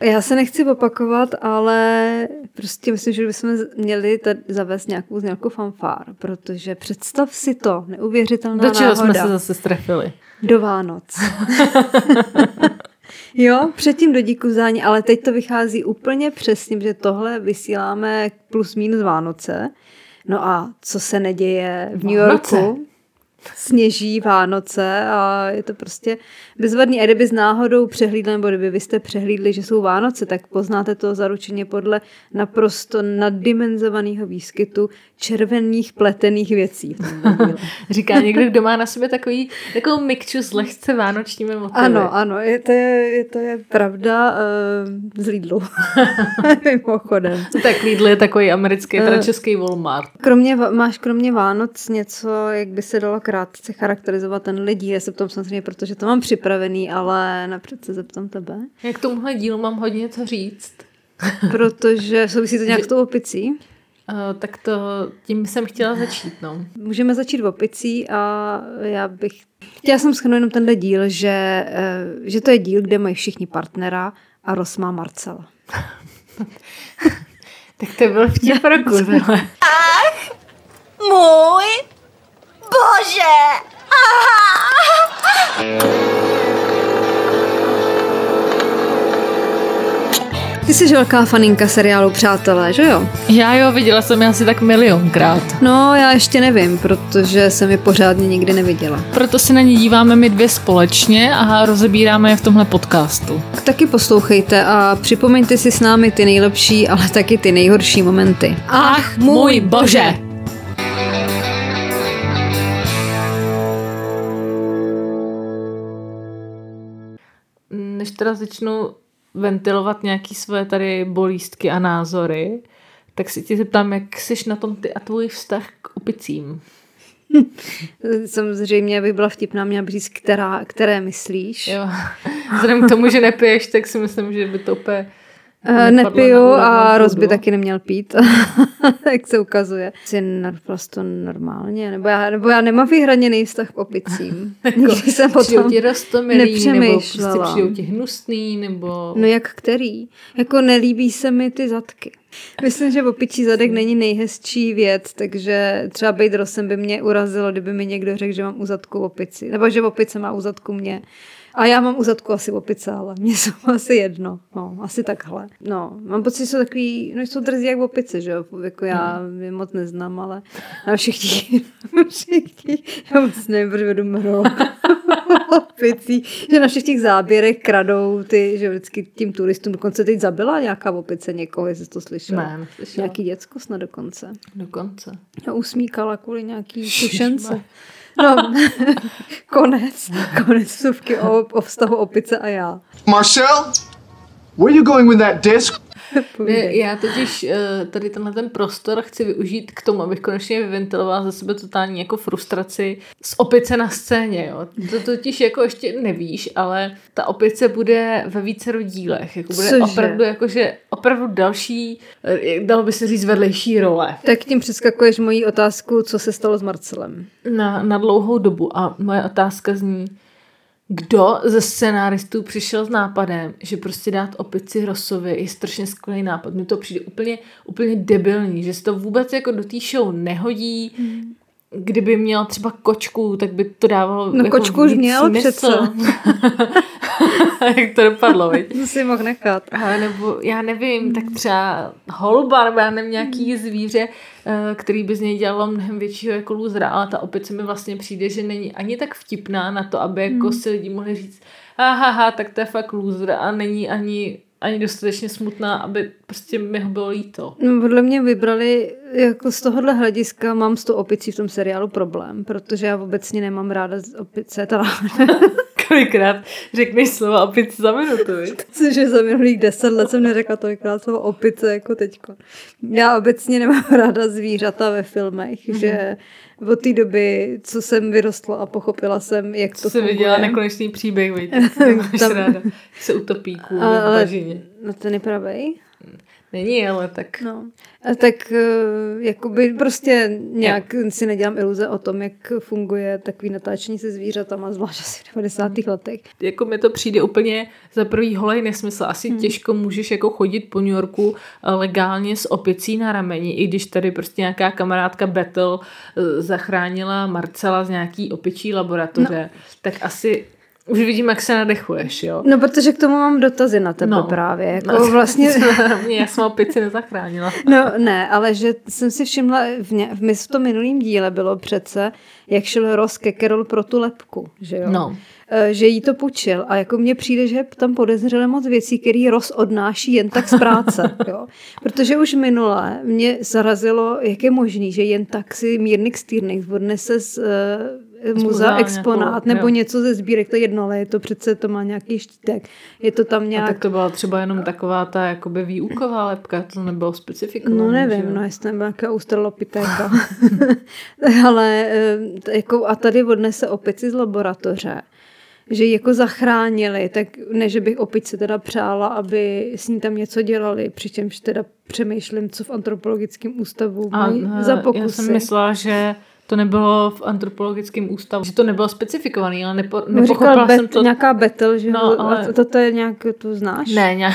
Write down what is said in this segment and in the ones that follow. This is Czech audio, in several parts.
Já se nechci opakovat, ale prostě myslím, že bychom měli tady zavést nějakou znělku fanfár, protože představ si to, neuvěřitelná Do čeho náhoda. jsme se zase strefili? Do Vánoc. jo, předtím do díku zání, ale teď to vychází úplně přesně, že tohle vysíláme plus minus Vánoce. No a co se neděje v New Vánoce. Sněží Vánoce a je to prostě bezvadný. A kdyby z náhodou přehlídli, nebo kdyby vy jste přehlídli, že jsou Vánoce, tak poznáte to zaručeně podle naprosto naddimenzovaného výskytu červených pletených věcí. Říká někdo, kdo má na sobě takový, takovou mikču s lehce vánočními motivy. Ano, ano, je to je, je, to je pravda uh, z Lidlu. Mimochodem. Tak Lidl je takový americký, teda Eh. český Walmart. Kromě, máš kromě Vánoc něco, jak by se dalo krátce charakterizovat ten lidí? Já se ptám samozřejmě, protože to mám připravený, ale napřed se zeptám tebe. Já k tomuhle dílu mám hodně co říct. Protože souvisí to nějak s tou opicí. Uh, tak to tím jsem chtěla začít, no. Můžeme začít v opicí a já bych... Chtěla jsem schrnout jenom tenhle díl, že, eh, že to je díl, kde mají všichni partnera a Ross má Marcela. Tak to byl vtip roku, tohle. Můj bože! Ty jsi velká faninka seriálu Přátelé, že jo? Já jo, viděla jsem je asi tak milionkrát. No, já ještě nevím, protože jsem je pořádně nikdy neviděla. Proto se na ně díváme my dvě společně a rozebíráme je v tomhle podcastu. Taky poslouchejte a připomeňte si s námi ty nejlepší, ale taky ty nejhorší momenty. Ach, můj bože! Teda začnu ventilovat nějaký své tady bolístky a názory, tak si tě zeptám, jak jsi na tom ty a tvůj vztah k opicím. Samozřejmě, aby byla vtipná, měla bych říct, která, které myslíš. Jo. Vzhledem k tomu, že nepiješ, tak si myslím, že by to úplně Nepadlo Nepiju a Roz by půdu. taky neměl pít, jak se ukazuje. Jsi naprosto normálně, nebo já, nebo já nemám výhradněný vztah k opicím. Nikdy jsem o Přijou tom ti rostomilý, nebo prostě přijou ti hnusný, nebo... No jak který? Jako nelíbí se mi ty zadky. Myslím, že opičí zadek není nejhezčí věc, takže třeba být rosem by mě urazilo, kdyby mi někdo řekl, že mám u zadku opici. Nebo že opice má u zadku mě. A já mám u zadku asi opice, ale mě jsou asi jedno. No, asi takhle. No, mám pocit, že jsou takový, no jsou drzí jak opice, že jo? Jako já je moc neznám, ale na všichni, všichni, já moc nevím, proč vedu opicí, že na všech těch záběrech kradou ty, že vždycky tím turistům dokonce teď zabila nějaká opice někoho, jestli jsi to slyšel. Ne, neslyšela. Nějaký děcko snad dokonce. Dokonce. A usmíkala kvůli nějaký tušence. No, konec. Konec vsuvky o, o vztahu opice a já. Marcel, where you going with that disc? Ne, já totiž eh, tady tenhle ten prostor chci využít k tomu, abych konečně vyventilovala za sebe totální jako frustraci z opice na scéně, jo. To totiž jako ještě nevíš, ale ta opice bude ve více dílech, jako bude Cože? opravdu jakože opravdu další, eh, dalo by se říct vedlejší role Tak tím přeskakuješ moji otázku, co se stalo s Marcelem. na, na dlouhou dobu a moje otázka zní, kdo ze scénáristů přišel s nápadem, že prostě dát opici Rosovi je strašně skvělý nápad. Mně to přijde úplně, úplně debilní, že se to vůbec jako do té show nehodí. Kdyby měl třeba kočku, tak by to dávalo No, jako kočku už měl smysl. Jak to dopadlo, viď? To si mohl nechat. Ale nebo já nevím, tak třeba holuba, nebo já nevím, nějaký zvíře, eh, který by z něj dělalo mnohem většího jako lůzra, ale ta opice mi vlastně přijde, že není ani tak vtipná na to, aby jako si lidi mohli říct, aha, tak to je fakt lůzr a není ani, ani dostatečně smutná, aby prostě mi ho bylo líto. No, podle mě vybrali, jako z tohohle hlediska mám s tou opicí v tom seriálu problém, protože já obecně nemám ráda z opice, teda Kolikrát řekneš slova opice za minutu, viď? Cože za minulých deset let jsem neřekla tolikrát slovo opice jako teďko. Já obecně nemám ráda zvířata ve filmech, mm-hmm. že od té doby, co jsem vyrostla a pochopila jsem, jak to To jsi funguje. viděla nekonečný příběh, máš Tam- ráda. Se utopí kvůli ale, bažině. no ten je pravej. Není, ale tak... No. A tak eh, jakoby prostě nějak si nedělám iluze o tom, jak funguje takový natáčení se zvířatama, zvlášť asi v 90. letech. Jako mi to přijde úplně za prvý holej nesmysl. Asi hmm. těžko můžeš jako chodit po New Yorku eh, legálně s opicí na rameni, i když tady prostě nějaká kamarádka Battle eh, zachránila Marcela z nějaký opičí laboratoře, no. tak asi už vidím, jak se nadechuješ, jo? No, protože k tomu mám dotazy na tebe no. právě. Jako no, vlastně... Mě, já jsem opici nezachránila. No, ne, ale že jsem si všimla, v, ně, v, v tom minulém díle bylo přece, jak šel Ross ke Carol pro tu lepku, že jo? No. E, že jí to půjčil a jako mně přijde, že tam podezřele moc věcí, které Ross odnáší jen tak z práce, jo? Protože už minule mě zarazilo, jak je možný, že jen tak si Mírnik Stýrnik odnese z muzea exponát nebo jo. něco ze sbírek, to je jedno, ale je to přece, to má nějaký štítek. Je to tam nějak... A tak to byla třeba jenom taková ta jakoby výuková lepka, to nebylo specifikované. No nevím, že? no jestli nebyla nějaká ústrlopitéka. ale eh, jako, a tady odnese opici z laboratoře že jako zachránili, tak ne, že bych opice teda přála, aby s ní tam něco dělali, přičemž teda přemýšlím, co v antropologickém ústavu mají a, za pokusy. Já jsem myslela, že to nebylo v antropologickém ústavu, že to nebylo specifikovaný, ale nepo, no, nepochopila bet, jsem to. nějaká battle, že no, ale... to, to je nějak, to znáš? Ne, nějak,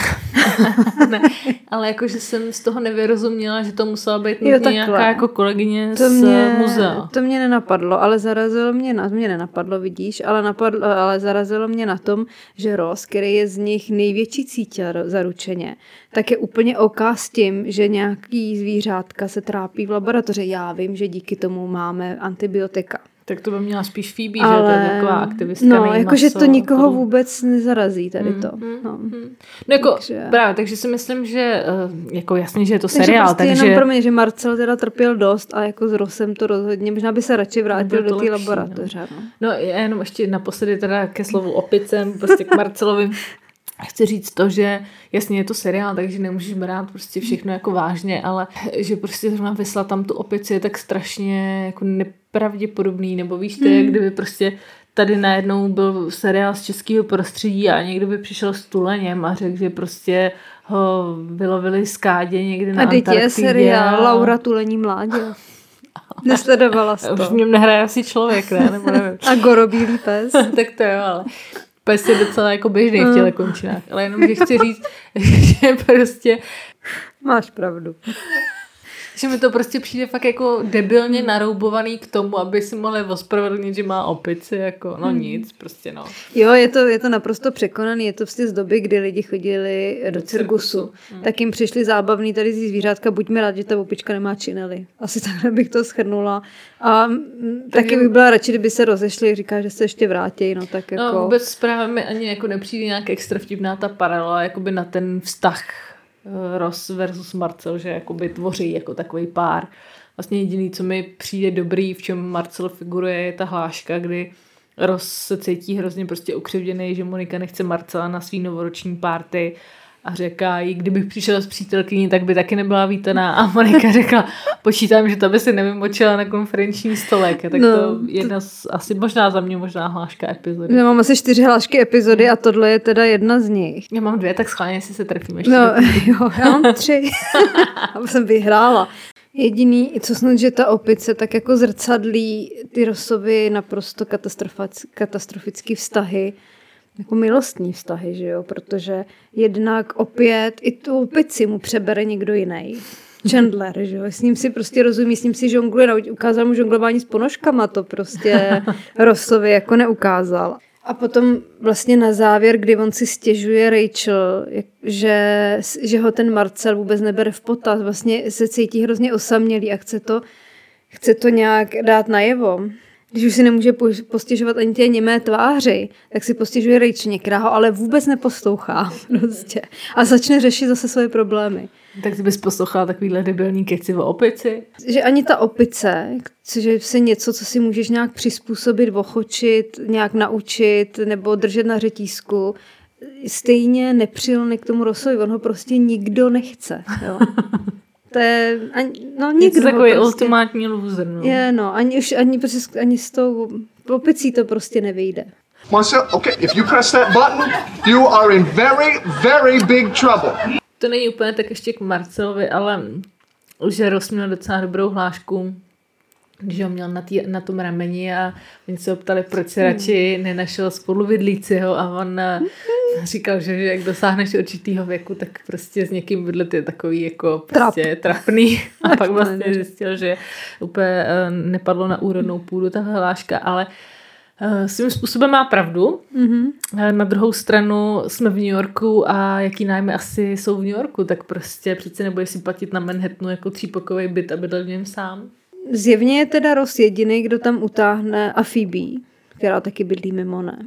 ne, ale jakože jsem z toho nevyrozuměla, že to musela být jo, nějaká jako kolegyně to z mě, muzea. To mě nenapadlo, ale zarazilo mě, na, mě nenapadlo, vidíš, ale, napadlo, ale zarazilo mě na tom, že Ross, který je z nich největší cítil zaručeně, tak je úplně oká s tím, že nějaký zvířátka se trápí v laboratoři. Já vím, že díky tomu máme antibiotika. Tak to by měla spíš Phoebe, Ale, že to je taková aktivistka. No, jakože to nikoho to... vůbec nezarazí tady mm, to. Mm, no. Mm. no jako takže... právě, takže si myslím, že eh, jako jasně, že je to takže seriál. Prostě takže jenom pro mě, že Marcel teda trpěl dost a jako s Rosem to rozhodně, možná by se radši vrátil do té laboratoře. No. no. no jenom ještě naposledy teda ke slovu opicem, prostě k Marcelovi chci říct to, že jasně je to seriál, takže nemůžeš brát prostě všechno jako vážně, ale že prostě zrovna vyslat tam tu opici je tak strašně jako nepravděpodobný, nebo víš, to je, hmm. kdyby prostě tady najednou byl seriál z českého prostředí a někdo by přišel s tuleněm a řekl, že prostě ho vylovili z kádě někdy na A teď je seriál a... Laura Tulení mládě. Nesledovala jsi to. Už v něm nehraje asi člověk, ne? Nebo nevím. A gorobílý pes. tak to jo, ale pes je docela jako běžný v těle končinách, ale jenom, že chci říct, že prostě... Máš pravdu že mi to prostě přijde fakt jako debilně hmm. naroubovaný k tomu, aby si mohli ospravedlnit, že má opici, jako no hmm. nic, prostě no. Jo, je to, je to naprosto překonaný, je to vlastně z doby, kdy lidi chodili do, do cirkusu. cirkusu. Hmm. Tak jim přišli zábavný tady z zvířátka, buďme rádi, že ta opička nemá činely. Asi takhle bych to schrnula. A tak taky bych byla radši, kdyby se rozešli, říká, že se ještě vrátí, no tak no, jako... No vůbec právě mi ani jako nepřijde nějak extra vtipná ta paralela, jakoby na ten vztah Ross versus Marcel, že jakoby tvoří jako takový pár. Vlastně jediný, co mi přijde dobrý, v čem Marcel figuruje, je ta hláška, kdy Ross se cítí hrozně prostě ukřivděný, že Monika nechce Marcela na svý novoroční párty a říká jí, kdybych přišel s přítelkyní, tak by taky nebyla vítaná. A Monika řekla, počítám, že to by si nevymočila na konferenční stolek. Tak no, to jedna z, asi možná za mě možná hláška epizody. Já mám asi čtyři hlášky epizody a tohle je teda jedna z nich. Já mám dvě, tak schválně si se trefím ještě. No, jo, já mám tři. a jsem vyhrála. Jediný, co snad, že ta opice tak jako zrcadlí ty Rosovy naprosto katastrofické vztahy jako milostní vztahy, že jo, protože jednak opět i tu opici mu přebere někdo jiný. Chandler, že jo, s ním si prostě rozumí, s ním si žongluje, ukázal mu žonglování s ponožkama, to prostě Rossovi jako neukázal. A potom vlastně na závěr, kdy on si stěžuje Rachel, že, že ho ten Marcel vůbec nebere v potaz, vlastně se cítí hrozně osamělý a chce to, chce to nějak dát najevo když už si nemůže postěžovat ani té němé tváři, tak si postěžuje Rachel, která ho ale vůbec neposlouchá. Prostě. A začne řešit zase svoje problémy. Tak ty bys poslouchala takovýhle debilní keci o opici? Že ani ta opice, že se něco, co si můžeš nějak přizpůsobit, ochočit, nějak naučit nebo držet na řetízku, stejně nepřilný k tomu Rosovi. On ho prostě nikdo nechce. Jo? to je, ani, no nikdo. Je takový prostě, ultimátní loser, no. Je, no, ani, už, ani, prostě, ani s tou opicí to prostě nevyjde. Marcel, okay, if you press that button, you are in very, very big trouble. to není úplně tak ještě k Marcelovi, ale že Ross měl docela dobrou hlášku, že ho měl na, tý, na tom rameni a oni se ho ptali, proč se radši nenašel spoluvidlíciho a on eh, říkal, že, že jak dosáhneš určitýho věku, tak prostě s někým bydlet je takový jako prostě trapný a pak vlastně zjistil, že úplně eh, nepadlo na úrodnou půdu ta hláška, ale eh, svým způsobem má pravdu. Mm-hmm. Na druhou stranu jsme v New Yorku a jaký nájmy asi jsou v New Yorku, tak prostě přece nebudeš si platit na Manhattanu jako třípokový byt a bydlet v něm sám. Zjevně je teda Ross jediný, kdo tam utáhne a Phoebe, která taky bydlí mimo, ne?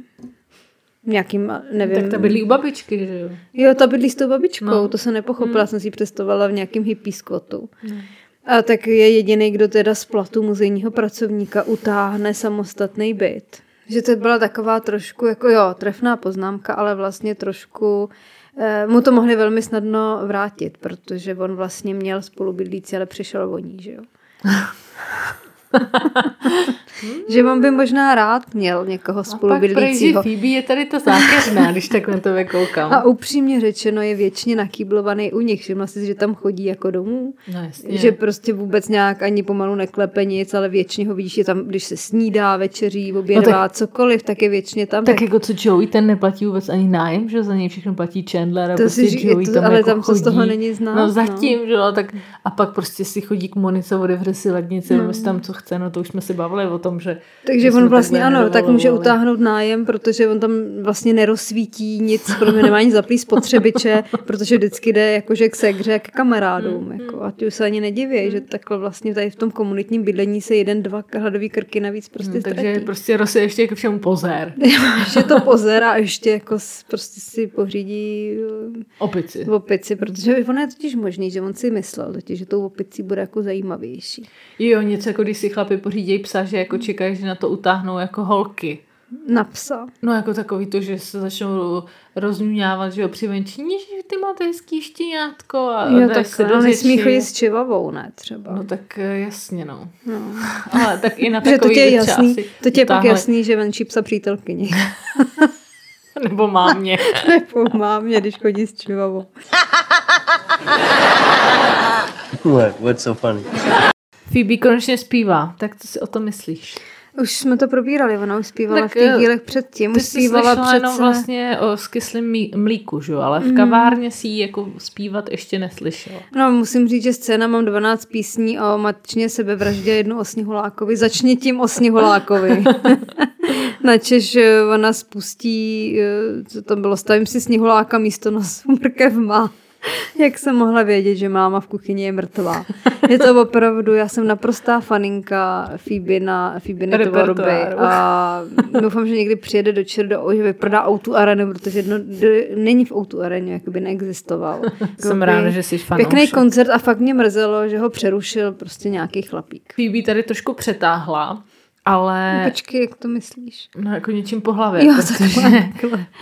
Nějakým, nevím. Tak ta bydlí u babičky, že jo? Jo, ta bydlí s tou babičkou, no. to se nepochopila, hmm. jsem si ji představovala v nějakém hippie squatu. Hmm. A tak je jediný, kdo teda z platu muzejního pracovníka utáhne samostatný byt. Že to byla taková trošku, jako jo, trefná poznámka, ale vlastně trošku eh, mu to mohli velmi snadno vrátit, protože on vlastně měl spolubydlící, ale přišel o ní, že jo. 啊 že on by možná rád měl někoho spolubydlícího. A pak Phoebe je tady to zákeřná, když tak na to koukám. A upřímně řečeno je většině nakýblovaný u nich. Všimla si, že tam chodí jako domů. No, jasně. Že prostě vůbec nějak ani pomalu neklepe nic, ale většině ho vidíš, je tam, když se snídá, večeří, obědvá, no tak, cokoliv, tak je většině tam. Tak, tak, jako co Joey, ten neplatí vůbec ani nájem, že za něj všechno platí Chandler a to prostě si, Joey to, tam ale jako tam chodí. z toho není znát. No zatím, no. že jo, tak a pak prostě si chodí k Monice, odevře si lednici, no. tam co chce, no to už jsme si bavili o tom, že... Takže on vlastně ano, tak může utáhnout nájem, protože on tam vlastně nerozsvítí nic, pro mě nemá ani zaplý spotřebiče, protože vždycky jde jakože k segře, k kamarádům. Mm, jako, a ti už se ani nediví, mm. že takhle vlastně tady v tom komunitním bydlení se jeden, dva hladový krky navíc prostě mm, Takže ztratí. prostě Rosy ještě ke všemu pozér. že to pozér a ještě jako prostě si pořídí opici. opici, protože ono je totiž možný, že on si myslel totiž, že tou opicí bude jako zajímavější. Jo, něco jako když si chlapi pořídí psa, že jako čekají, že na to utáhnou jako holky. Na psa. No jako takový to, že se začnou rozňuňávat, že jo, při venčině, že ty máte hezký štěňátko a jo, tak se do nesmí chodit s čivavou, ne třeba. No tak eh, jasně, no. no. Ale tak i na takový to tě je jasný, to tě je pak jasný, že venčí psa přítelkyni. Nebo mámě. Nebo mámě, když chodí s čivavou. What? What's so funny? Phoebe konečně zpívá, tak co si o tom myslíš? Už jsme to probírali, ona už zpívala tak, v těch dílech předtím. Ty už zpívala přece... jenom vlastně o skyslém mlíku, že? ale v mm. kavárně si ji jako zpívat ještě neslyšela. No musím říct, že scéna mám 12 písní o matčně sebevraždě jednu o Sněhulákovi. Začni tím o Sněhulákovi. Načež eh, ona spustí, eh, co tam bylo, stavím si Sněhuláka místo nosu mrkev má. Jak jsem mohla vědět, že máma v kuchyni je mrtvá. Je to opravdu, já jsem naprostá faninka Phoebe na Phoebe tvorby a doufám, že někdy přijede do Čerdo, že vyprodá Outu Arenu, protože jedno, není v Outu Areně, jakoby neexistoval. Jsem ráda, že jsi fanoušek. Pěkný koncert a fakt mě mrzelo, že ho přerušil prostě nějaký chlapík. Phoebe tady trošku přetáhla, ale... No, počkej, jak to myslíš? No jako něčím po hlavě. Jo, protože,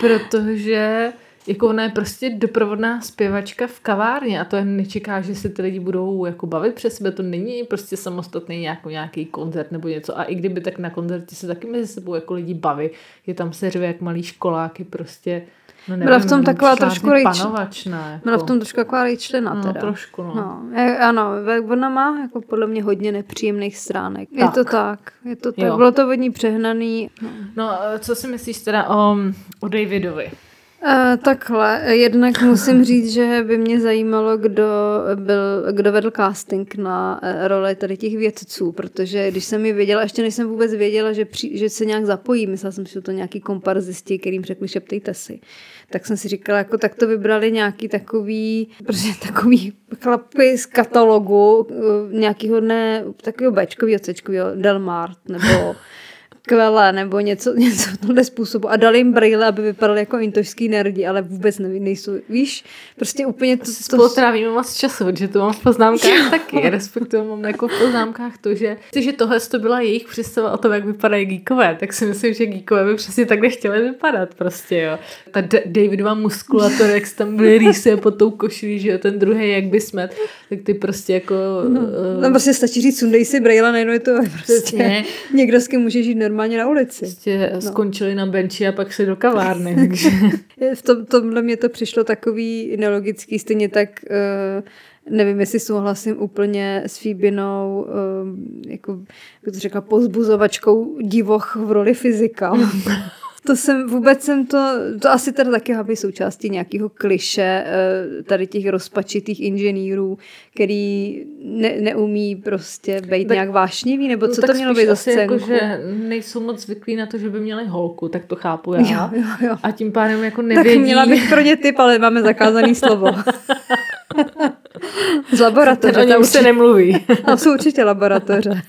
protože jako ona je prostě doprovodná zpěvačka v kavárně a to jen nečeká, že se ty lidi budou jako bavit přes sebe, to není prostě samostatný nějaký, nějaký koncert nebo něco a i kdyby tak na koncertě se taky mezi sebou jako lidi baví, je tam se řve jak malý školáky prostě No nevím, byla v tom taková trošku panovačná. Jako. Byla v tom trošku taková rejčlina no, teda. trošku, no. no. Je, ano, ona má jako podle mě hodně nepříjemných stránek. Tak. Je to tak. Je to tak. Jo. Bylo to hodně přehnaný. No. no, co si myslíš teda o, o Davidovi? Takhle, jednak musím říct, že by mě zajímalo, kdo, byl, kdo vedl casting na uh, roli tady těch vědců, protože když jsem ji věděla, ještě než jsem vůbec věděla, že, při, že se nějak zapojí, myslela jsem, že jsou to nějaký komparzisti, kterým řekli šeptejte si, tak jsem si říkala, jako tak to vybrali nějaký takový, prostě takový chlapy z katalogu uh, nějakého ne, takového Bčkového, Cčkového Delmart, nebo skvělé nebo něco, něco tohle způsobu a dali jim brýle, aby vypadali jako intošský nerdi, ale vůbec nevím, nejsou, víš, prostě úplně to... to... Spolu trávíme moc času, že to mám v poznámkách jo. taky, respektive mám jako v poznámkách to, že, že tohle to byla jejich představa o tom, jak vypadají geekové, tak si myslím, že geekové by přesně takhle chtěli vypadat prostě, jo. Ta D- Davidova muskulatura, jak tam rýsuje pod tou košilí, že jo, ten druhý jak by smet, tak ty prostě jako... No, uh... tam prostě stačí říct, sundej si brýle, najednou je to prostě, Přesně. někdo s kým může žít normálně normálně na ulici. Prostě skončili na benči a pak šli do kavárny. takže... V tom, tomhle mě to přišlo takový nelogický, stejně tak uh, nevím, jestli souhlasím úplně s Fíbinou, uh, jako jak to řekla, pozbuzovačkou divoch v roli fyzika. To jsem, vůbec jsem to, to asi teda taky aby součástí nějakého kliše eh, tady těch rozpačitých inženýrů, který ne, neumí prostě být tak, nějak vášnivý, nebo co no, to mělo být za scénku? Jako, že nejsou moc zvyklí na to, že by měli holku, tak to chápu já. Jo, jo, jo. A tím pádem jako nevědí. Tak měla bych pro ně typ, ale máme zakázaný slovo. Z laboratoře. O něm se nemluví. A jsou určitě laboratoře.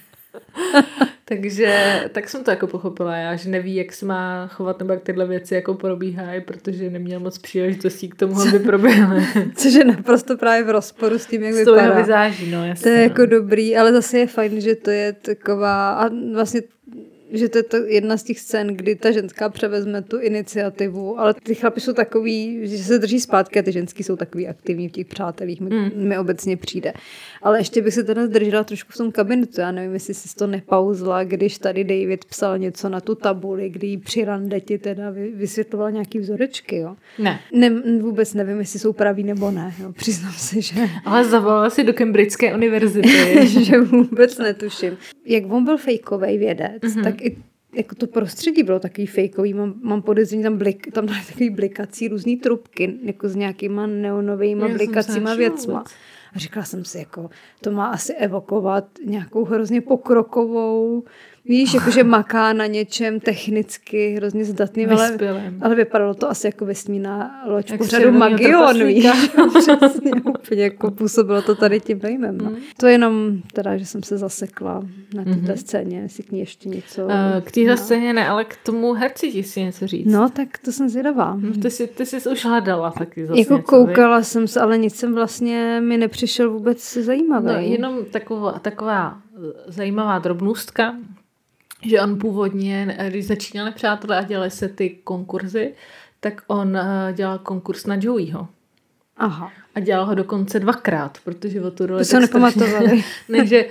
Takže tak jsem to jako pochopila já, že neví, jak se má chovat nebo jak tyhle věci jako probíhají, protože neměl moc příležitostí k tomu, aby proběhly. Což je naprosto právě v rozporu s tím, jak S vypadá. no jasně. To je jako no. dobrý, ale zase je fajn, že to je taková, a vlastně že to je to jedna z těch scén, kdy ta ženská převezme tu iniciativu, ale ty chlapi jsou takový, že se drží zpátky a ty ženský jsou takový aktivní v těch přátelích, mi, mm. mi obecně přijde. Ale ještě bych se teda zdržela trošku v tom kabinetu, já nevím, jestli jsi to nepauzla, když tady David psal něco na tu tabuli, kdy jí při rande ti teda vy- vysvětloval nějaký vzorečky, jo. Ne. ne. Vůbec nevím, jestli jsou praví nebo ne, jo. přiznám se, že... Ale zavolala si do Cambridgeské univerzity. že vůbec netuším. Jak on byl fejkový vědec, mm-hmm. tak i jako to prostředí bylo takový fejkový, mám, mám podezření, tam, blik, tam dali takový blikací různý trubky, jako s nějakýma neonovými blikacíma věcma. A říkala jsem si, jako, to má asi evokovat nějakou hrozně pokrokovou, víš, jakože maká na něčem technicky hrozně zdatným, ale, ale vypadalo to asi jako vesmírná loď Jak pořadu Magion, víš. Přesně, úplně jako působilo to tady tím dojmem. No. To jenom teda, že jsem se zasekla na této mm-hmm. scéně, jestli k ní ještě něco... Eh, K téhle scéně ne, ale k tomu herci ti si něco říct. No, tak to jsem zvědavá. Ty jsi, ty jsi už hledala taky zase Jako něco, koukala jsem se, ale nic jsem vlastně mi nepřišel vůbec zajímavý. No, jenom taková, taková zajímavá drobnůstka, že on původně, když začínali přátelé a dělali se ty konkurzy, tak on eh, dělal konkurs na Joeyho. Aha. A dělal ho dokonce dvakrát, protože o tu roli To strašně- nepamatovali. ne, že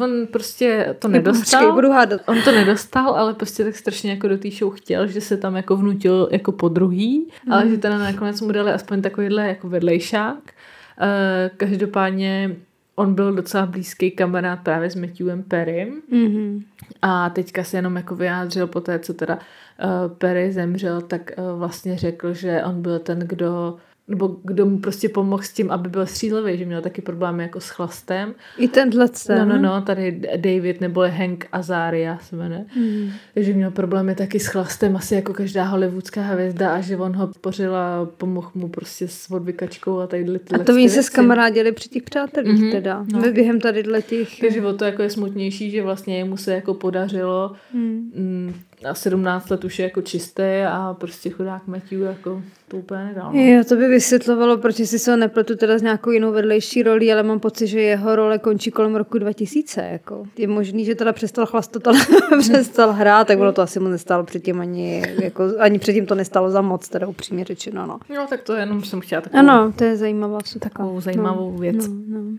on prostě to nedostal. Počkej, budu hádat. On to nedostal, ale prostě tak strašně jako do té show chtěl, že se tam jako vnutil jako po druhý, mm. ale že teda nakonec mu dali aspoň takovýhle jako vedlejšák. Uh, každopádně on byl docela blízký kamarád právě s Matthewem Perrym Mm-hmm. a teďka se jenom jako vyjádřil po té, co teda uh, Perry zemřel, tak uh, vlastně řekl, že on byl ten, kdo nebo kdo mu prostě pomohl s tím, aby byl střízlivý, že měl taky problémy jako s chlastem. I tenhle scén. No, no, no, tady David nebo Hank Azaria se jmenuje. Mm. Že měl problémy taky s chlastem, asi jako každá hollywoodská hvězda a že on ho pořil a pomohl mu prostě s odvykačkou a tady A to oni se skamarádili při těch přátelích mm-hmm. teda. No. Během tady těch... Takže o to jako je smutnější, že vlastně jemu se jako podařilo mm. A 17 let už je jako čisté a prostě chudák Matthew jako to úplně nedal. no. Jo, to by vysvětlovalo, proč si se ho nepletu teda s nějakou jinou vedlejší roli, ale mám pocit, že jeho role končí kolem roku 2000. Jako. Je možný, že teda přestal chlastat, ale přestal hrát, tak ono to asi mu nestálo předtím ani, jako, ani předtím to nestalo za moc, teda upřímně řečeno. No. No tak to jenom jsem chtěla takovou, Ano, to je zajímavá vsuvka. takovou zajímavou no, věc. No, no.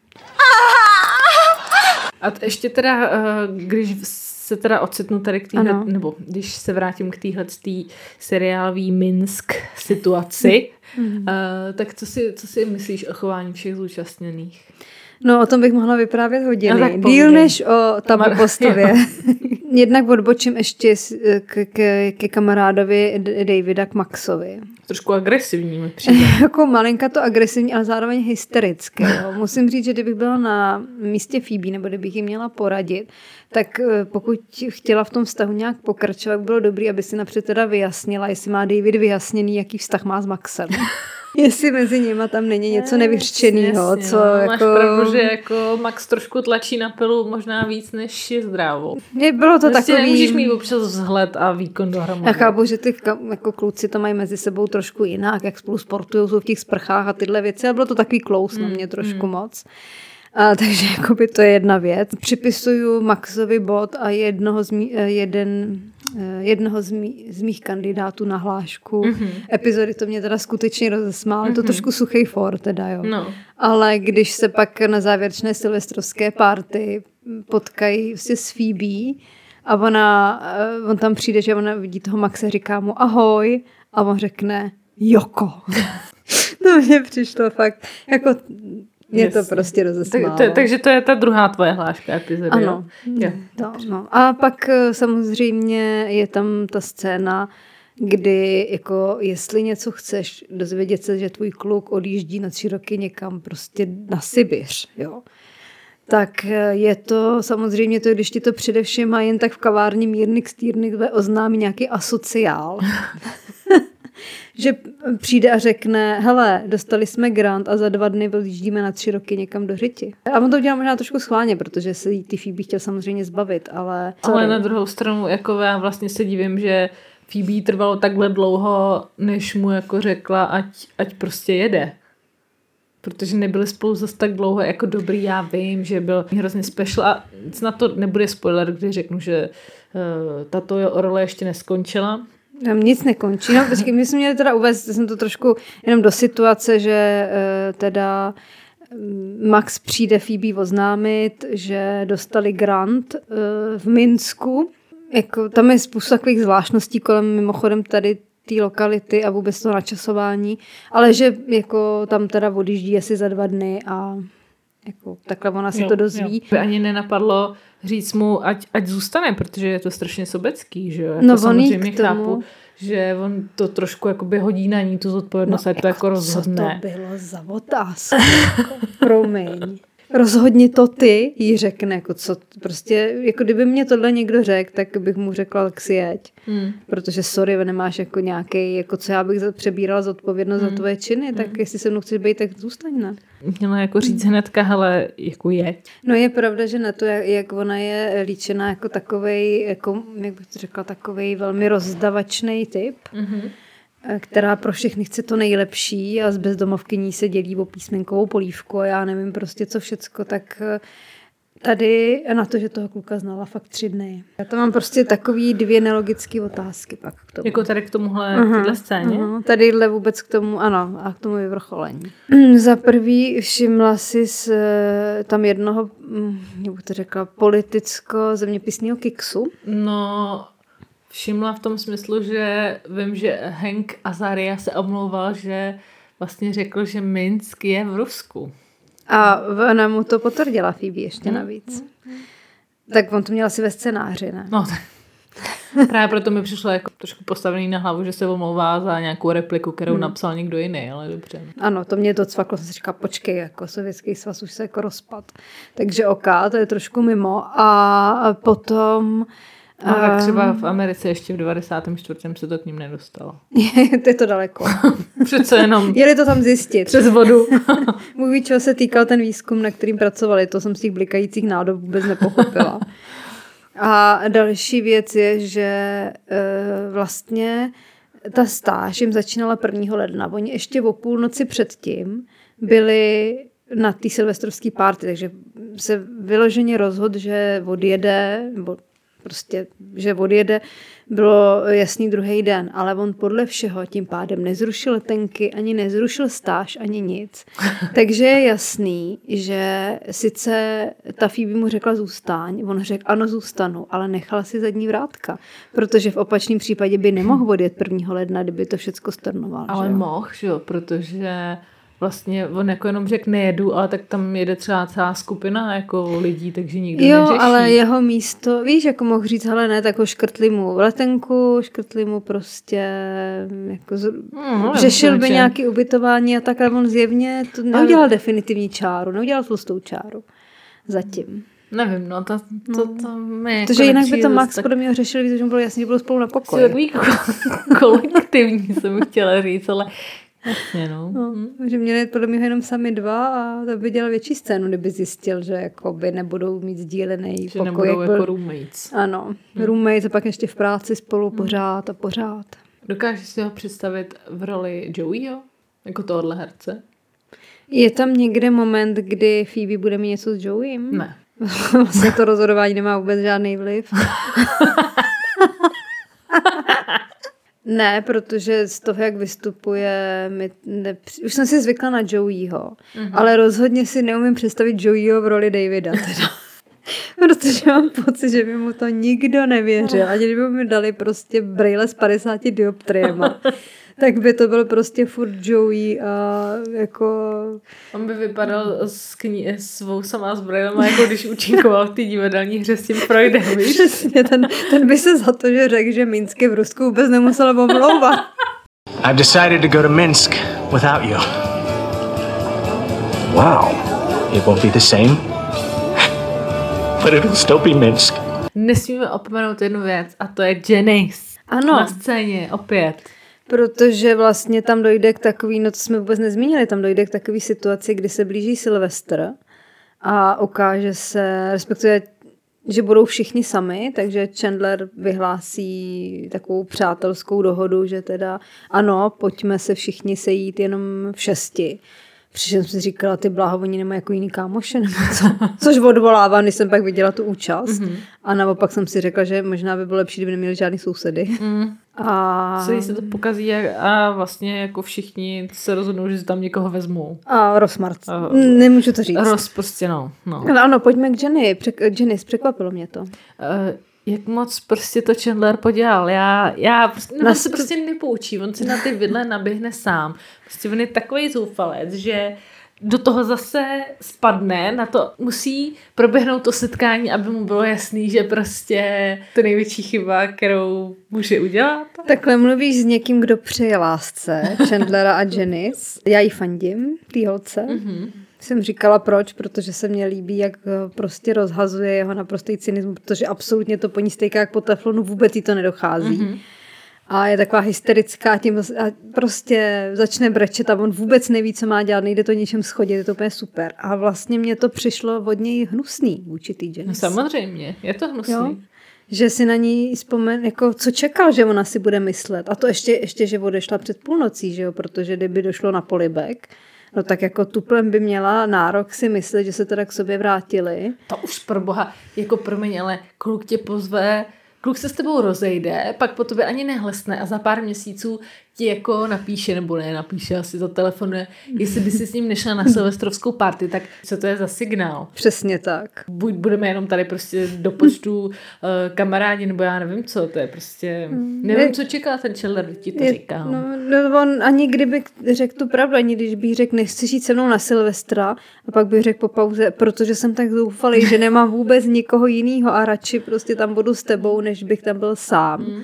A ještě teda, eh, když se teda ocitnu tady k téhle, nebo když se vrátím k téhle seriálový Minsk situaci, eh, tak co si, co si myslíš o chování všech zúčastněných? No, o tom bych mohla vyprávět hodiny. No, Díl než o tabu Tamar- postavě. Jednak odbočím ještě k, k, ke kamarádovi Davida k Maxovi. Trošku agresivní mi přijde. jako malinka to agresivní, ale zároveň hysterické. Jo. Musím říct, že kdybych byla na místě Phoebe, nebo kdybych jim měla poradit, tak eh, pokud chtěla v tom vztahu nějak pokračovat, by bylo dobré, aby si napřed teda vyjasnila, jestli má David vyjasněný, jaký vztah má s Maxem. jestli mezi nimi tam není něco nevyřčeného, Jasně, co no, jako... Máš pravdu, že jako Max trošku tlačí na pilu možná víc, než je zdravou. Je, bylo to Prostě takový... nemůžeš mít občas vzhled a výkon dohromady. Já chápu, že ty jako kluci to mají mezi sebou trošku jinak, jak spolu sportují, jsou v těch sprchách a tyhle věci, ale bylo to takový klous na mě trošku moc. A, takže jakoby to je jedna věc. Připisuju Maxovi bod a jednoho z mý, eh, jeden, eh, jednoho z, mý, z mých kandidátů na hlášku. Mm-hmm. Epizody to mě teda skutečně rozesmálo. Mm-hmm. Je to trošku suchý for teda, jo. No. Ale když se pak na závěrečné silvestrovské párty potkají vlastně s Phoebe A ona, eh, on tam přijde, že ona vidí toho Maxe, říká mu ahoj a on řekne Joko. to mě přišlo fakt, jako mě Jasně. to prostě Tak, rozesmálo. to, takže to je ta druhá tvoje hláška epizody. Ano. Jo. To, no. A pak eh, samozřejmě je tam ta scéna, kdy jako jestli něco chceš dozvědět se, že tvůj kluk odjíždí na tři roky někam prostě na Sibiř, jo. Tak eh, je to samozřejmě to, když ti to především má jen tak v kavárně mírnik stýrnik oznámí nějaký asociál. že přijde a řekne, hele, dostali jsme grant a za dva dny odjíždíme na tři roky někam do řiti. A on to udělal možná trošku schválně, protože se ty Phoebe chtěl samozřejmě zbavit, ale... Ale sorry. na druhou stranu, jako já vlastně se divím, že Phoebe trvalo takhle dlouho, než mu jako řekla, ať, ať prostě jede. Protože nebyli spolu zase tak dlouho, jako dobrý, já vím, že byl hrozně special a snad to nebude spoiler, když řeknu, že uh, tato role ještě neskončila. Tam nic nekončí. No, počkej, my jsme měli teda uvést, jsem to trošku jenom do situace, že eh, teda mm, Max přijde Phoebe oznámit, že dostali grant eh, v Minsku. Jako, tam je spousta takových zvláštností kolem mimochodem tady té lokality a vůbec to načasování, ale že jako tam teda odjíždí asi za dva dny a jako, takhle ona si to dozví. Jo. Ani nenapadlo říct mu, ať, ať zůstane, protože je to strašně sobecký, že jo? Jako No, samozřejmě tomu- chápu, že on to trošku jakoby hodí na ní tu zodpovědnost, no, ať to jako rozhodne. Co to bylo za otázku? jako, promiň. Rozhodně to ty, jí řekne, jako co, prostě, jako kdyby mě tohle někdo řekl, tak bych mu řekla, tak si jeď. Hmm. Protože sorry, nemáš jako nějaký, jako co já bych za- přebírala zodpovědnost Hmm. za tvoje činy, tak jestli se mnou chceš být, tak zůstaň ne. Měla jako říct hnedka, hele, jako jeď. No je pravda, že na to, jak, jak ona je líčená jako takovej, jako, jak bych to řekla, takovej velmi rozdavačný typ, Mhm. Eh, která pro všechny chce to nejlepší a z bezdomovkyní se dělí o písmenkovou polívku a já nevím prostě co všecko, tak eh, tady na to, že toho kluka znala fakt tři dny. Já to mám prostě takový dvě nelogické otázky pak k tomu. Jako tady k tomuhle, uh-huh, téhle scéně. Uh-huh. Tadyhle vůbec k tomu, ano, a k tomu vyvrcholení. Za prvý všimla si z, eh, tam jednoho, hm, jak bych to řekla, politicko-zeměpisného kiksu. No, všimla v tom smyslu, že vím, že Hank Azaria se omlouval, že vlastně řekl, že Minsk je v Rusku. A ona mu to potvrdila Phoebe ještě navíc. Tak on to měl asi ve scénáři, ne? No, tak. Právě proto mi přišlo jako trošku postavený na hlavu, že se omlouvá za nějakou repliku, kterou hmm. napsal někdo jiný, ale dobře. Ano, to mě to cvaklo, jsem si říkala, počkej, jako sovětský svaz už se jako rozpad. Takže OK, to je trošku mimo. A potom... No, tak ehm, třeba v Americe ještě v 94. se to k ním nedostalo. to je to daleko. Přece jenom Jeli to tam zjistit. přes vodu. Mluví, čeho se týkal ten výzkum, na kterým pracovali. To jsem z těch blikajících nádob vůbec nepochopila. A další věc je, že e, vlastně ta stáž jim začínala 1. ledna. Oni ještě o půlnoci předtím byli na té silvestrovské párty, takže se vyloženě rozhodl, že odjede, nebo prostě, že odjede, bylo jasný druhý den, ale on podle všeho tím pádem nezrušil letenky, ani nezrušil stáž, ani nic. Takže je jasný, že sice ta Phoebe mu řekla zůstaň, on řekl ano zůstanu, ale nechala si zadní vrátka, protože v opačném případě by nemohl odjet 1. ledna, kdyby to všecko stornoval. Ale že mohl, že jo, protože vlastně on jako jenom řekl nejedu, ale tak tam jede třeba celá skupina jako lidí, takže nikdo Jo, neřeší. ale jeho místo, víš, jako mohl říct, hele ne, tak ho škrtli mu letenku, škrtli mu prostě, jako z... Hmm, nevím, řešil by nějaký ubytování a tak, ale on zjevně to neudělal definitivní čáru, neudělal tlustou čáru. Zatím. Nevím, no, to, to, to mi jako Protože jinak by to Max tak, podle mě řešil, víc, že mu bylo jasný, že bylo spolu na pokoji. takový ko- kolektivní jsem chtěla říct, ale jasně, no. No, že měli podle mě jenom sami dva a to by dělal větší scénu, kdyby zjistil, že jakoby nebudou mít sdílený Že pokoj. nebudou jak byl- jako roommates. Ano, roommates a pak ještě v práci spolu pořád a pořád. Dokážeš si ho představit v roli Joeyho? Jako tohohle herce? Je tam někde moment, kdy Phoebe bude mít něco s Joeym? Ne. vlastně to rozhodování nemá vůbec žádný vliv. ne, protože z toho, jak vystupuje, mi nepři... už jsem si zvykla na Joeyho, mm-hmm. ale rozhodně si neumím představit Joeyho v roli Davida. Teda. Protože mám pocit, že by mu to nikdo nevěřil. Ani kdyby mi dali prostě brýle s 50 dioptriema, tak by to byl prostě furt Joey a jako... On by vypadal s, kni- s vousama a s brýlema, jako když účinkoval v té divadelní hře s tím Freudem, víš? Přesně, ten, ten by se za to, že řekl, že Minsk je v Rusku, vůbec nemusel omlouvat. I've decided to go to Minsk without you. Wow. It won't be the same, but it'll still be Minsk. Nesmíme opomenout jednu věc a to je Janice. Ano. Na scéně, opět. Protože vlastně tam dojde k takový, no to jsme vůbec nezmínili, tam dojde k takové situaci, kdy se blíží Silvestr a ukáže se, respektive, že budou všichni sami, takže Chandler vyhlásí takovou přátelskou dohodu, že teda ano, pojďme se všichni sejít jenom v šesti. Přičem jsem si říkala, ty bláho, oni nemají jako jiný kámoše, nebo co? Což odvolávám, když jsem pak viděla tu účast. Mm-hmm. A naopak jsem si řekla, že možná by bylo lepší, kdyby neměli žádný sousedy. Mm. A... Celý se to pokazí a, vlastně jako všichni se rozhodnou, že si tam někoho vezmou. A Rosmart. A- Nemůžu to říct. Roz prostě no. no. Ale ano, pojďme k Jenny. Přek- Janice, překvapilo mě to. Eh, jak moc prostě to Chandler podělal. Já, já prostě, no, Na se prostě nepoučí, on si na ty vidle naběhne sám. Prostě on je takový zoufalec, že do toho zase spadne, na to musí proběhnout to setkání, aby mu bylo jasný, že prostě to největší chyba, kterou může udělat. Takhle mluvíš s někým, kdo přeje lásce, Chandlera a Janice. Já jí fandím, té holce. Mm-hmm. Jsem říkala proč, protože se mně líbí, jak eh, prostě rozhazuje jeho naprostý cynismus, protože absolutně to po ní stejká jak po teflonu, vůbec jí to nedochází. Mm-hmm. A je taková hysterická tím a prostě začne brečet a on vůbec neví, co má dělat, nejde to ničem schodit, je to úplně super. A vlastně mně to přišlo od něj hnusný vůči té Janice. No samozřejmě, je to hnusný. Jo? Že si na ní vzpomen, jako co čekal, že ona si bude myslet. A to ještě, ještě že odešla před půlnocí, že jo? protože kdyby došlo na polibek, no tak jako tuplem by měla nárok si myslet, že se teda k sobě vrátili. To už pro boha, jako promiň, ale kluk tě pozve, kluk se s tebou rozejde, pak po tobě ani nehlesne a za pár měsíců ti jako napíše, nebo ne, napíše, asi zatelefonuje, jestli by si s ním nešla na silvestrovskou party, tak co to je za signál? Přesně tak. Buď budeme jenom tady prostě do počtu uh, kamarádi, nebo já nevím co, to je prostě, nevím, co čeká ten Chandler, ti to Je- říkám. No, no, on ani kdyby řekl tu pravdu, ani když bych řekl, nechci jít se mnou na Silvestra, a pak bych řekl po pauze, protože jsem tak zoufalý, že nemám vůbec nikoho jiného a radši prostě tam budu s tebou, než bych tam byl sám. Hmm.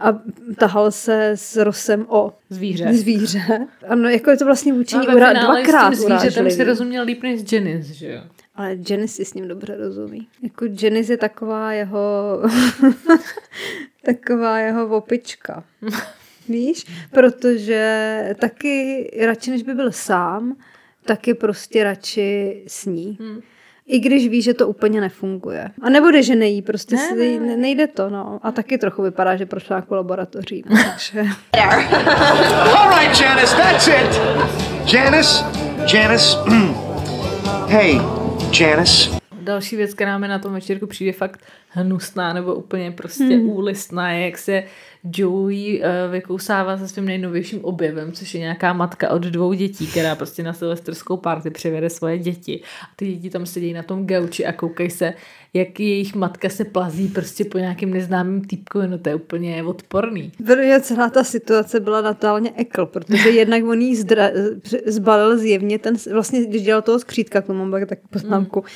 A tahal se s Rosem o Zvíře. zvíře. Ano, jako je to vlastně vůči ní No, ura, dvakrát s tím zvířetem si urážlivý. rozuměl líp než s Janice, že jo? Ale Janice si s ním dobře rozumí. Jako Janice je taková jeho taková jeho opička. Víš? Protože taky radši, než by byl sám, taky prostě radši sní. Hmm. I když ví, že to úplně nefunguje. A nebude, že nejí, prostě Ne, si, ne, ne. nejde to, no. A taky trochu vypadá, že prošla jako laboratoří. No, takže... All right, Janice, that's it. Janice, Janice. hey, Janice. Další věc, která mi na tom večírku přijde fakt hnusná nebo úplně prostě hmm. úlistná, je, jak se Joey uh, vykousává se svým nejnovějším objevem, což je nějaká matka od dvou dětí, která prostě na silvestrskou party přivede svoje děti. A ty děti tam sedí na tom gauči a koukají se, jak jejich matka se plazí prostě po nějakým neznámým týpkovi, no to je úplně odporný. Protože celá ta situace byla natálně ekl, protože jednak on jí zdra, zbalil zjevně ten, vlastně když dělal toho skřítka, k tomu takovou poznámku, mm.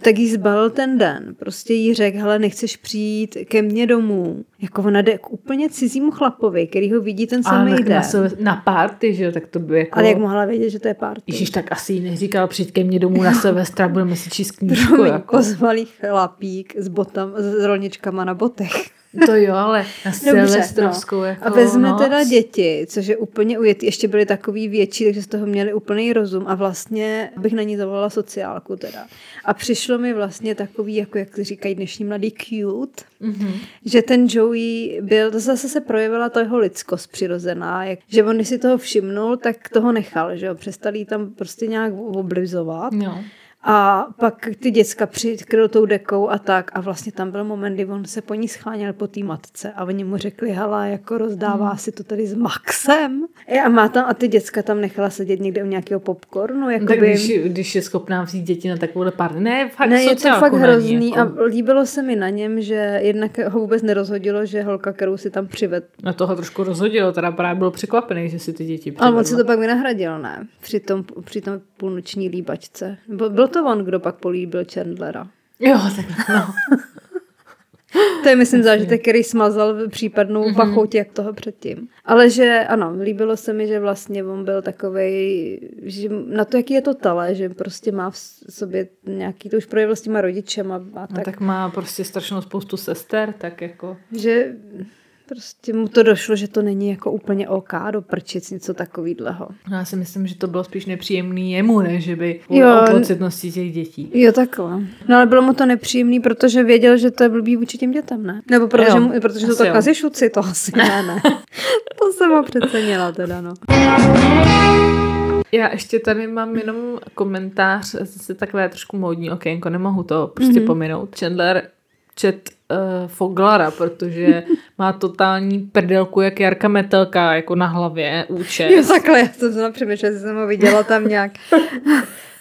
Tak jí zbalil ten den. Prostě jí řekl, hele, nechceš přijít ke mně domů. Jako ona jde k úplně cizímu chlapovi, který ho vidí ten samý tak den. na, na party, že jo, tak to by jako... Ale jak mohla vědět, že to je party? Ježíš, tak asi jí neříkal, přijď ke mně domů na Silvestra, budeme si číst knížku. Promiň, Jako. ozvalý chlapík s, botam, s rolničkama na botech. To jo, ale na Dobře, Silvestrovskou no. jako A vezme noc. teda děti, což je úplně ujetý, ještě byli takový větší, takže z toho měli úplný rozum a vlastně bych na ní zavolala sociálku teda. A přišlo mi vlastně takový, jako jak říkají dnešní mladý cute, mm-hmm. že ten Joey byl, to zase se projevila ta jeho lidskost přirozená, jak, že on když si toho všimnul, tak toho nechal, že jo, přestal jí tam prostě nějak oblizovat. No. A pak ty děcka přikryl tou dekou a tak a vlastně tam byl moment, kdy on se po ní scháněl po té matce a oni mu řekli, hala, jako rozdává Hmm. si to tady s Maxem. A má tam, a ty děcka tam nechala sedět někde u nějakého popcornu, jakoby... když, když je schopná vzít děti na takovouhle party. Ne, fakt Ne, je to fakt hrozný Jako, a líbilo se mi na něm, že jednak ho vůbec nerozhodilo, že holka, kterou si tam přived. na toho trošku rozhodilo, teda právě byl překvapený, že si ty děti Ale on přivedl. si to pak vynahradil, ne? Při tom, při tom půlnoční líbačce. Byl, byl to on, kdo pak políbil Chandlera. Jo, tak no. To je, myslím, zážitek, který smazal případnou Mhm. mm-hmm. pachout jak toho předtím. Ale že ano, líbilo se mi, že vlastně on byl takovej, že na to, jaký je to tale, že prostě má v sobě nějaký, to už projevil s těma rodičema a no tak, tak má prostě strašnou spoustu sester, tak jako... že prostě mu to došlo, že to není jako úplně OK do prčic, něco takovýhleho. No, já si myslím, že to bylo spíš nepříjemný jemu, ne, že by Jo. o pocitnosti těch dětí. Jo, takhle. No ale bylo mu to nepříjemný, protože věděl, že to je blbý vůči těm dětem, ne? Nebo protože, Jo, mu, protože to kazí šuci, to asi ne, ne. to jsem ho přecenila teda, no. Já ještě tady mám jenom komentář, zase takové trošku módní okénko, nemohu to prostě mm-hmm. pominout. Chandler čet uh, Foglara, protože má totální prdelku, jak Jarka Metelka, jako na hlavě, účes. Jo, takhle, já jsem se přemýšlela, že jsem ho viděla tam nějak.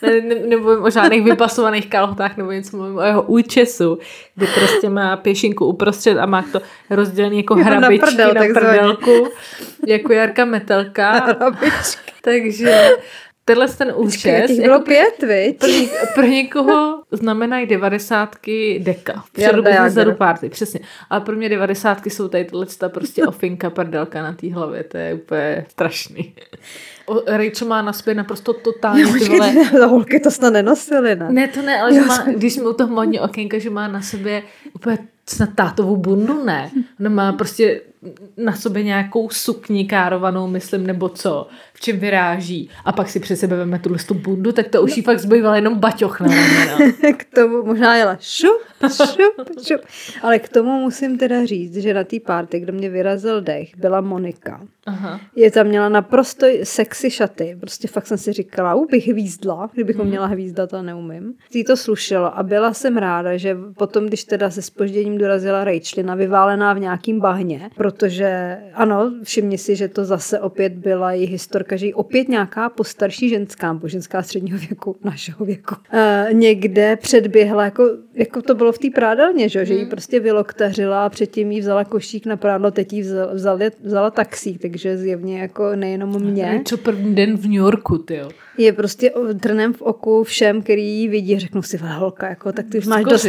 Ne, ne, nemluvím o žádných vypasovaných kalhotách nebo něco, mluvím o jeho účesu, kdy prostě má pěšinku uprostřed a má to rozdělený jako Jo, na hrabičky prdel, na, prdelku, jako Jarka Metelka. Takže tenhle ten účes, Těch bylo jako pět, viď? pro, pro někoho znamenají devadesátky deka. Jager. zadu party, přesně. Ale pro mě devadesátky jsou tady tohle ta prostě ofinka prdelka na té hlavě, to je úplně strašný. O, Rachel má na sobě naprosto totálně ty vole, Počkej, za holky to snad nenosily, ne? ne, to ne, ale že má, když jsme u toho modně okénka, že má na sobě úplně snad tátovou bundu, ne. Ona má prostě na sobě nějakou sukni károvanou, myslím, nebo co, v čem vyráží. A pak si přes sebe veme tuhle tu bundu, tak to už jí fakt zbýval jenom baťoch na k tomu možná jela šup, šup, šup. Ale k tomu musím teda říct, že na té party, kde mě vyrazil dech, byla Monika. Aha. Je tam měla naprosto sexy šaty. Prostě fakt jsem si říkala, u bych hvízdla, kdybych Mhm. měla hvízdat a neumím. Tý to slušelo a byla jsem ráda, že potom, když teda se spožděním dorazila Rachelina, vyválená v nějakým bahně, protože ano, všimni si, že to zase opět byla její historka, že opět nějaká postarší ženská, nebo ženská středního věku, našeho věku, uh, někde předběhla, jako, jako to bylo v té prádelně, že, že jí prostě vyloktařila a předtím jí vzala košík na prádlo, teď jí vzala, vzala, vzala taxík, takže zjevně jako nejenom mě. Rachel první den v New Yorku, ty jo. Je prostě trnem v oku všem, který ji vidí, řeknou si, "Vele, holka, jako, tak ty už máš dost,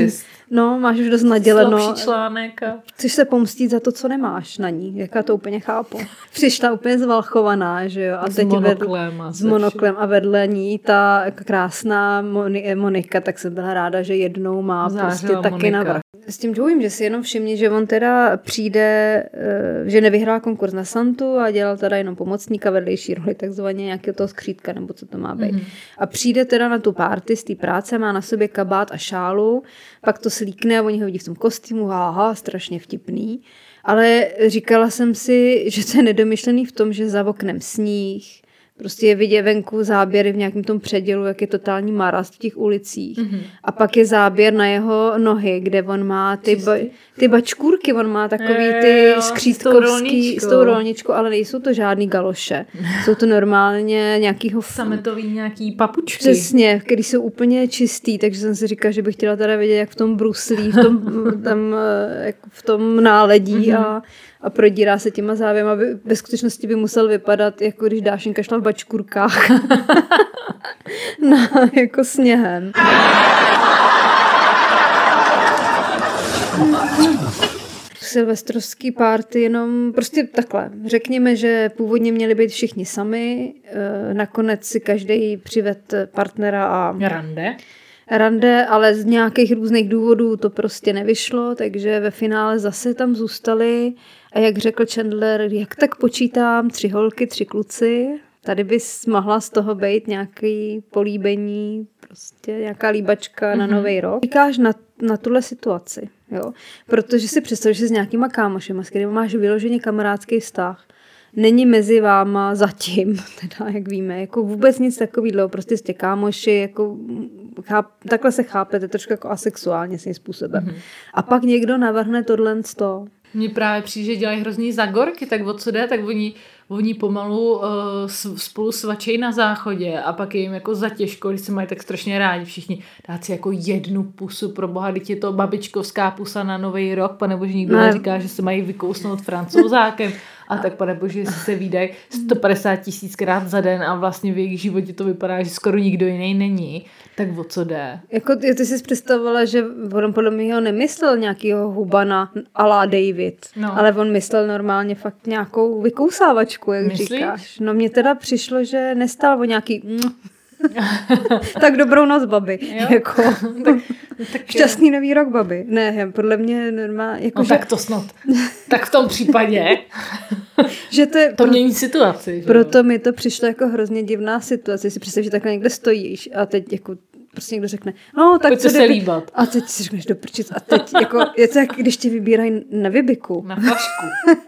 no, máš už dost naděleno. Slabší článek a... Chceš se pomstit za to, co nemáš na ní, jak já to úplně chápu. Přišla úplně zvalchovaná, že jo, a S teď monoklem a s monoklem a vedle ní ta krásná Moni- Monika, tak jsem byla ráda, že jednou má Zářila prostě taky Monika. navrh. S tím Joeym, že si jenom všimni, že on teda přijde, eh, že nevyhrál konkurs na Santu a dělal teda jenom pomocníka vedlejší roli, takzvaně nějakého toho skřítka, nebo co to má být. Mm-hmm. A přijde teda na tu party z té práce, má na sobě kabát a šálu, pak to slíkne a oni ho vidí v tom kostýmu, haha, strašně vtipný. Ale říkala jsem si, že to je nedomyšlený v tom, že za oknem sníh, Prostě je vidět venku záběry v nějakém tom předělu, jak je totální marast v těch ulicích. Mhm. Mm-hmm. A pak je záběr na jeho nohy, kde on má ty, ba, ty bačkůrky, on má takový ty jo, s tou skřítkovský, s tou rolničkou. ale nejsou to žádný galoše. Jsou to normálně nějakýho... Sametový nějaký papučky. Přesně, který jsou úplně čistý, takže jsem si říkala, že bych chtěla teda vidět, jak v tom bruslí, v tom, tam, eh, jak v tom náledí Mhm. a, a prodírá se těma závěm, aby ve skutečnosti by musel vypadat, jako když Dášenka šla v bačkurkách na, jako sněhem. Silvestrovský párty jenom prostě takhle. Řekněme, že původně měli být všichni sami, eh, nakonec si každý přived partnera a Rande. Rande, ale z nějakých různých důvodů to prostě nevyšlo, takže ve finále zase tam zůstali a jak řekl Chandler, jak tak počítám, tři holky, tři kluci, tady bys mohla z toho být nějaký políbení, prostě nějaká líbačka mm-hmm. na nový rok. Říkáš na, na tuhle situaci, jo, protože si představíš, že s nějakýma kámošema, s kterými máš vyloženě kamarádský vztah, není mezi váma zatím, teda jak víme, jako vůbec nic takového, prostě jste kámoši, jako cháp, takhle se chápete trošku jako asexuálně svým způsobem. Mm-hmm. A pak někdo navrhne tohle to. Mně právě přijde, že dělají hrozný zagorky, tak o co jde, tak oni, oni pomalu uh, spolu svačejí na záchodě a pak je jim jako zatěžko, když se mají tak strašně rádi všichni, dát si jako jednu pusu pro boha, teď je to babičkovská pusa na nový rok, pane bože, nikdo Ne. neříká, že se mají vykousnout francouzákem a tak pane bože, jestli se výdají 150 tisíckrát za den a vlastně v jejich životě to vypadá, že skoro nikdo jiný není, tak o co jde? Jako ty, ty jsi představovala, že on podle mě ho nemyslel nějakýho hubana ala David, No. ale on myslel normálně fakt nějakou vykousávačku, jak Myslíš? říkáš. No mně teda přišlo, že nestal o nějaký mm. Tak dobrou noc, babi. Jo? Jako, tak, tak šťastný nový rok, babi. Ne, podle mě normálně, jako, No že, tak to snad. Tak v tom případě že to je, to mění situaci. že proto mi to přišlo jako hrozně divná situace. Si představ, že takhle někde stojíš a teď jako prostě někdo řekne, no tak Pojď co se líbat. A teď si řekneš do prčic. A teď jako, je to jak když tě vybírají na vybiku. Na flašku.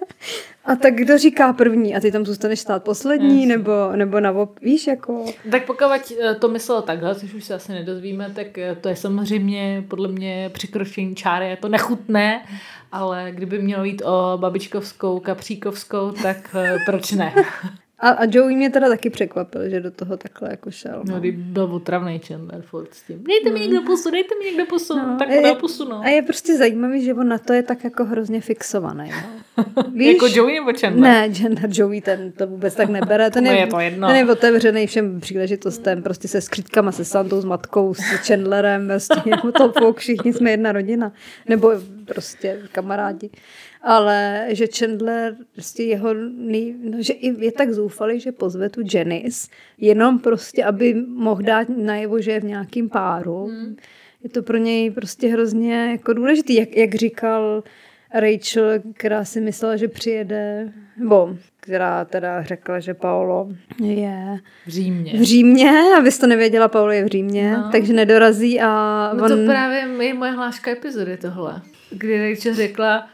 A tak kdo říká první? A ty tam zůstaneš stát poslední? Nebo, nebo na op, víš, jako... Tak pokud eh, to myslelo takhle, což už se asi nedozvíme, tak eh, to je samozřejmě podle mě překročení čáry, je to nechutné, ale kdyby mělo jít o babičkovskou, kapříkovskou, tak eh, proč ne? A, a Joey mě teda taky překvapil, že do toho takhle jako šel. No, kdyby byl otravný Chandler furt s tím. Dejte mi někdo pusu, dejte mi někdo pusu, no, tak podá pusu, no. A je prostě zajímavý, že on na to je tak jako hrozně fixovaný. No. Víš? Jako Joey nebo Chandler? Ne, gender Joey ten to vůbec tak nebere. Ten je, je to jedno. ten je otevřený všem příležitostem, prostě se skrytkama, se Santou, s matkou, s Chandlerem, prostě mu to všichni jsme jedna rodina. Nebo prostě kamarádi. Ale že Chandler, prostě jeho, nej, no, že je tak zoufalý, že pozve tu Janice, jenom prostě, aby mohl dát najevo, že je v nějakým páru. Hmm. Je to pro něj prostě hrozně jako důležitý, jak, jak říkal Rachel, která si myslela, že přijede, nebo která teda řekla, že Paolo je V Římě. v Římě, abys to nevěděla, Paolo je v Římě, No. takže nedorazí a No on... to právě je moje hláška epizody tohle. Kdy Rachel řekla,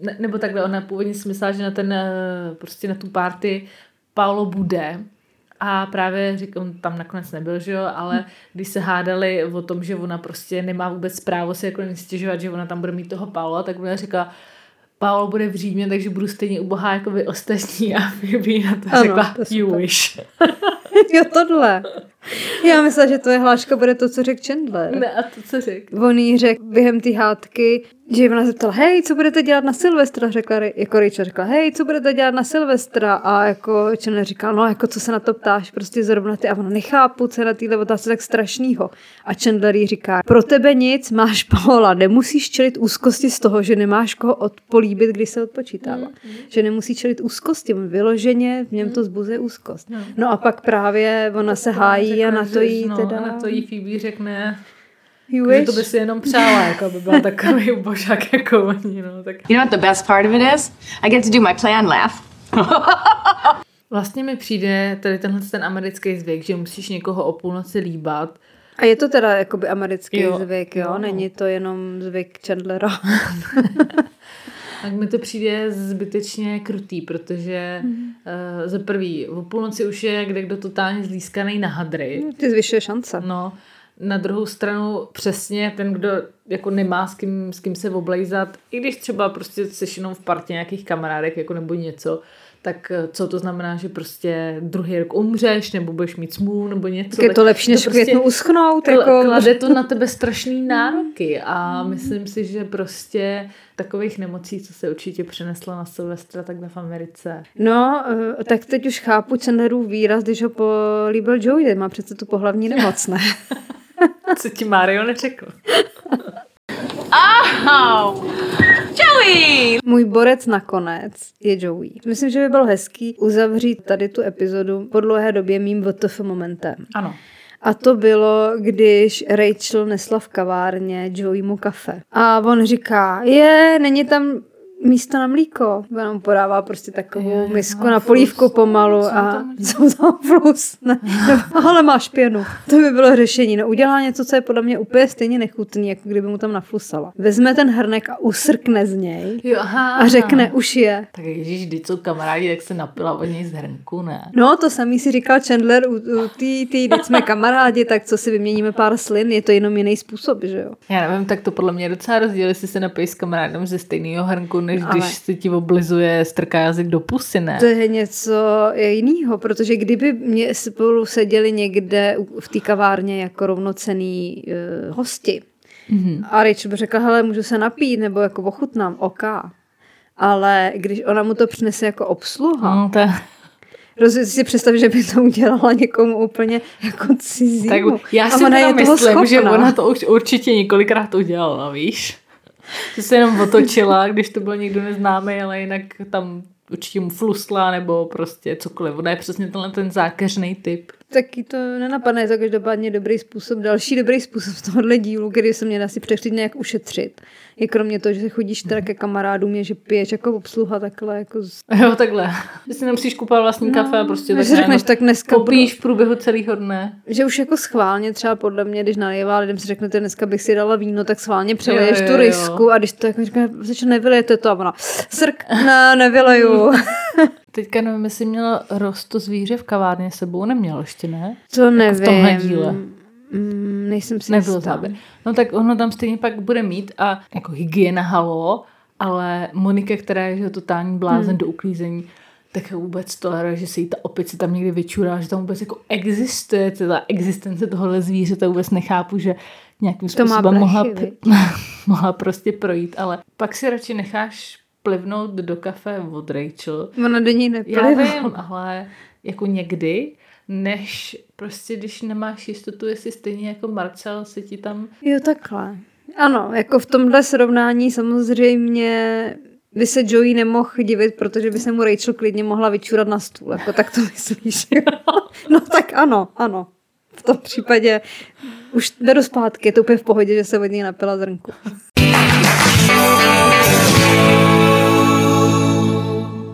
ne, nebo takhle, ona původně si myslela, že na ten, eh, prostě na tu party Paolo bude. A právě řík, on tam nakonec nebyl, že jo, ale když se hádali o tom, že ona prostě nemá vůbec právo si jako nestěžovat, že ona tam bude mít toho Paola, tak ona řekla, Paolo bude v Římě, takže budu stejně ubohá jako vy ostatní a Phoebe na to Ano, řekla, to you wish. jo, tohle. Já myslela, že tvoje hláška bude to, co řekl Chandler. Ne, a to co řekl? On jí řekl během té hádky, že ona zeptala, hej, co budete dělat na Silvestra? Řekla, jako Rachel řekla, hej, co budete dělat na Silvestra? A jako Chandler říkal, no, jako co se na to ptáš, prostě zrovna ty. A ona nechápu, co je na téhle otázce tak strašnýho. A Chandler jí říká, pro tebe nic, máš Paola, nemusíš čelit úzkosti z toho, že nemáš koho odpolíbit, když se odpočítává. Že nemusí čelit úzkosti, vyloženě v něm to zbuzuje úzkost. No a pak právě ona se hájí a na to jí no, teda... na to jí Phoebe řekne, You že wish? to by si jenom přála, jako by byl takový ubožák jako oni, no, tak You know what the best part of it is? I get to do my plan laugh. vlastně mi přijde tady tenhle ten americký zvyk, že musíš někoho o půlnoci líbat, A je to teda jakoby americký Jo, jo, zvyk, jo? jo. jo? Není to jenom zvyk Chandlera. tak mi to přijde zbytečně krutý, protože Mhm. mm. uh, za prvý, o půlnoci už je kde kdo totálně zlískaný na hadry, Ty zvyšuje šance. No, na druhou stranu přesně ten, kdo jako nemá s kým, s kým se oblejzat, i když třeba prostě jenom v partě nějakých kamarádek jako nebo něco, tak eh, co to znamená, že prostě druhý rok umřeš, nebo budeš mít smůlu, nebo něco. Tak je to lepší, než květnu uschnout. Jako... Klade to na tebe strašný nároky a myslím si, že prostě takových nemocí, co se určitě přeneslo na Silvestra, takhle v Americe. No, eh, tak teď už chápu Chandlerův výraz, když ho políbil Joey, má přece tu pohlavní nemoc, ne? Co ti Mario neřekl? Oh! Joey! Můj borec nakonec je Joey. Myslím, že by bylo hezký uzavřít tady tu epizodu po dlouhé době mým VTF momentem. Ano. A to bylo, když Rachel nesla v kavárně Joey mu kafe. A on říká, je, není tam místo na mlíko. Ona podává prostě takovou Jo, misku na polívku flus. pomalu a tam co za flus? Ne. Ale máš pěnu. To by bylo řešení. No udělá něco, co je podle mě úplně stejně nechutný, jako kdyby mu tam naflusala. Vezme ten hrnek a usrkne z něj Jo, aha. a řekne, už je. Tak ježíš, když jsou kamarádi, tak se napila od něj z hrnku, ne? No, to samý si říkal Chandler u, u tý, tý, teď jsme kamarádi, tak co si vyměníme pár slin, je to jenom jiný způsob, že jo? Já nevím, tak to podle mě je docela rozdíl, jestli se napiješ s kamarádem ze stejného hrnku, než Ale- když si ti oblizuje, strká jazyk do pusy, ne? To je něco jiného, protože kdyby mě spolu seděli někde v té kavárně jako rovnocený uh, hosti mm-hmm. a Rachel by řekla, hele, můžu se napít, nebo jako ochutnám, ok. Ale když ona mu to přinese jako obsluha, No, to, rozumíš si představ, že by to udělala někomu úplně jako cizímu. tak já A si ona je toho myslím, že schopná. ona to už určitě několikrát udělala, víš? Že se jenom otočila, když to byl někdo neznámý, ale jinak tam určitě mu flusla nebo prostě cokoliv. Ona je přesně tenhle ten zákeřný typ. Taky to nenapadne, je to každopádně dobrý způsob. Další dobrý způsob z tohohle dílu, který se mě asi přechřít nějak ušetřit. Je kromě toho, že se chodíš teda ke kamarádům, je, že piješ jako obsluha takhle jako z... Jo, takhle. Že si nemusíš kupovat vlastní no, kafe a prostě tak řekneš, tak dneska popíš v průběhu celého dne. Že už jako schválně třeba podle mě, když nalévá lidem si řeknete, dneska bych si dala víno, tak schválně přeleješ tu risku a když to jako říkáme, že nevylejete to a ona, srk, ne, nevyleju. Teďka nevím, jestli měla rost to zvíře v kavárně s sebou, neměl ještě, ne? To nevím. v tomhle díle. Mm, nejsem si Nebyl jistá. záběr. No tak ono tam stejně pak bude mít a jako hygiena halo, ale Monika, která je že totální blázen hmm. do uklízení, tak vůbec toleruje, že se jí ta opice tam někdy vyčurá, že tam vůbec jako existuje ta existence tohohle zvířete, vůbec nechápu, že nějakým To způsobem mohla, mohla prostě projít, ale pak si radši necháš plivnout do kafe od Rachel, Ona do ní já neplivá. vím, ale jako někdy, než prostě, když nemáš jistotu, jestli stejně jako Marcel se ti tam... Jo, takhle. Ano, jako v tomhle srovnání samozřejmě by se Joey nemohl divit, protože by se mu Rachel klidně mohla vyčurat na stůl. Jako tak to myslíš? no tak ano, ano. V tom případě už beru zpátky, je to úplně v pohodě, že se od něj napila zrnku.